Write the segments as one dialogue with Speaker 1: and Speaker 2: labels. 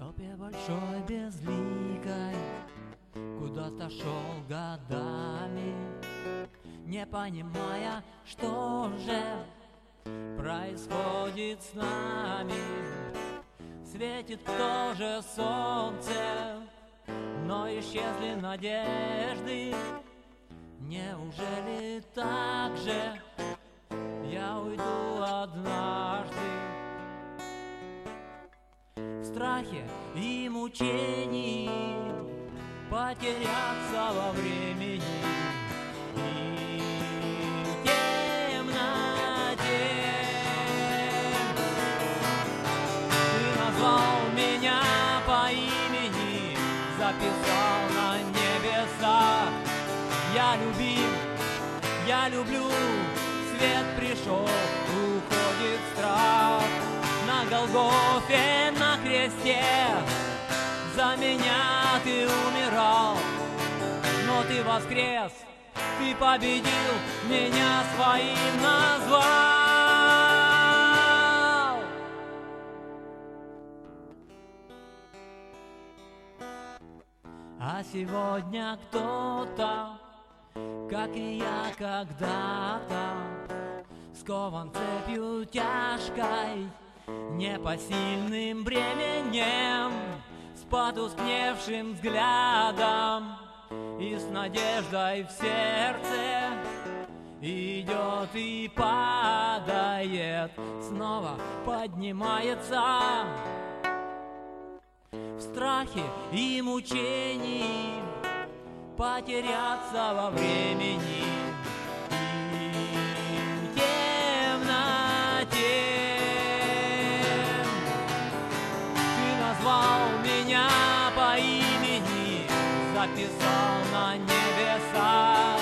Speaker 1: тропе большой безликой Куда-то шел годами Не понимая, что же происходит с нами. Светит тоже солнце Но исчезли надежды. Неужели так же страхе и мучении Потеряться во времени. И темноте назвал меня по имени Записал на небесах. Я любим, я люблю свет пришел, уходит страх. На Голгофе, За меня ты умирал Но ты воскрес, ты победил Меня своим назвал. А сегодня кто-то как и я когда-то Скован цепью тяжкой, непосильным бременем потускневшим взглядом и с надеждой в сердце Идет и падает, снова поднимается. В страхе и мучении потеряться во времени записал на небесах.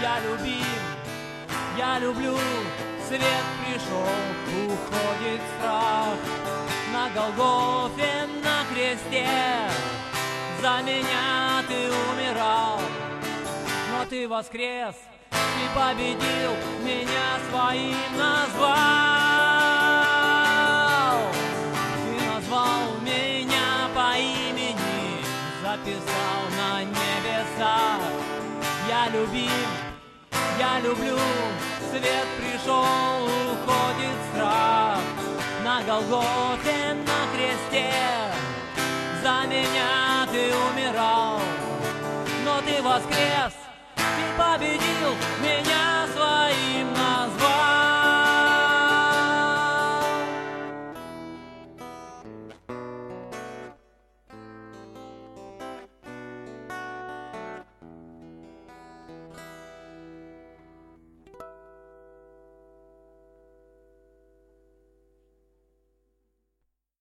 Speaker 1: Я любим, я люблю, свет пришел, уходит страх. На Голгофе, на кресте за меня ты умирал, но ты воскрес и победил, меня своим назвал. записал на небесах. Я любим, я люблю, свет пришел, уходит страх. На Голгофе, на кресте за меня ты умирал, но ты воскрес, ты победил меня своим названием.